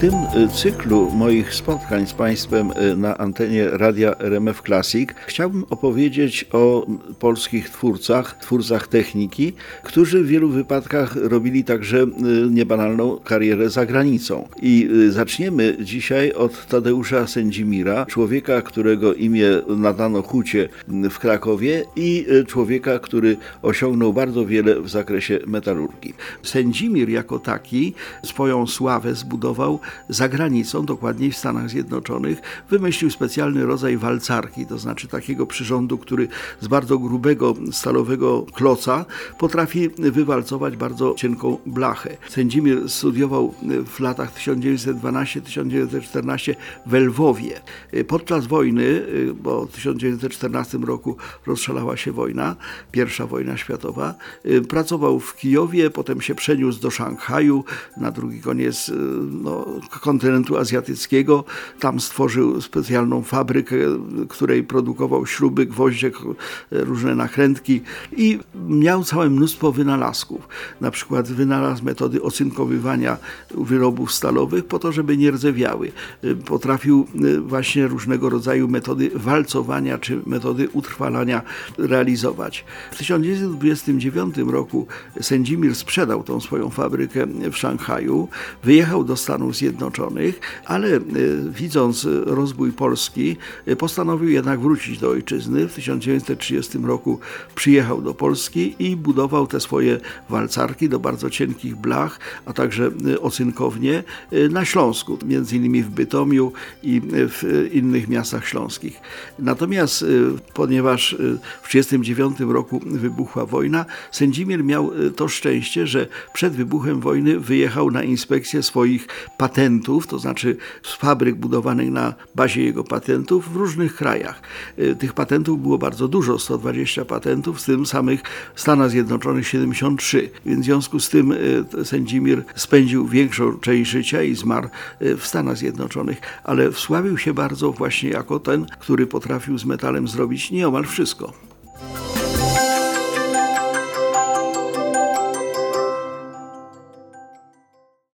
Tym y, cyklu moich spotkań z Państwem y, na antenie radia RMF Classic chciałbym opowiedzieć o polskich twórcach, twórcach techniki, którzy w wielu wypadkach robili także y, niebanalną karierę za granicą. I zaczniemy dzisiaj od Tadeusza Sędzimira, człowieka, którego imię nadano Hucie w Krakowie i człowieka, który osiągnął bardzo wiele w zakresie metalurgii. Sędzimir jako taki swoją sławę zbudował za granicą, dokładniej w Stanach Zjednoczonych, wymyślił specjalny rodzaj walcarki, to znaczy takiego przyrządu, który z bardzo grubego stalowego kloca potrafi wywalcować bardzo cienką blachę. Sędzimir studiował w latach 1912-1914 w Lwowie. Podczas wojny, bo w 1914 roku rozszalała się wojna, pierwsza wojna światowa, pracował w Kijowie, potem się przeniósł do Szanghaju, na drugi koniec no, kontynentu azjatyckiego. Tam stworzył specjalną fabrykę, której produkował śruby, gwoździe, różne nakrętki i miał całe mnóstwo wynalazków. Na przykład wynalazł metody ocynkowywania wyrobów stalowych po to, żeby nie rdzewiały. Potrafił y, właśnie różnego rodzaju metody walcowania czy metody utrwalania realizować. W 1929 roku Sędzimir sprzedał tą swoją fabrykę w Szanghaju, wyjechał do Stanów Zjednoczonych, Zjednoczonych, ale e, widząc rozbój Polski, e, postanowił jednak wrócić do ojczyzny. W 1930 roku przyjechał do Polski i budował te swoje walcarki do bardzo cienkich blach, a także e, ocynkownie na Śląsku, między innymi w Bytomiu i w innych miastach śląskich. Natomiast ponieważ w 1939 roku wybuchła wojna, Sędzimir miał to szczęście, że przed wybuchem wojny wyjechał na inspekcję swoich patentów patentów, to znaczy z fabryk budowanych na bazie jego patentów w różnych krajach. Y, tych patentów było bardzo dużo, 120 patentów, w tym samych Stanach Zjednoczonych 73. Więc w związku z tym y, Sędzimir spędził większą część życia i zmarł y, w Stanach Zjednoczonych, ale wsławił się bardzo właśnie jako ten, który potrafił z metalem zrobić nieomal wszystko.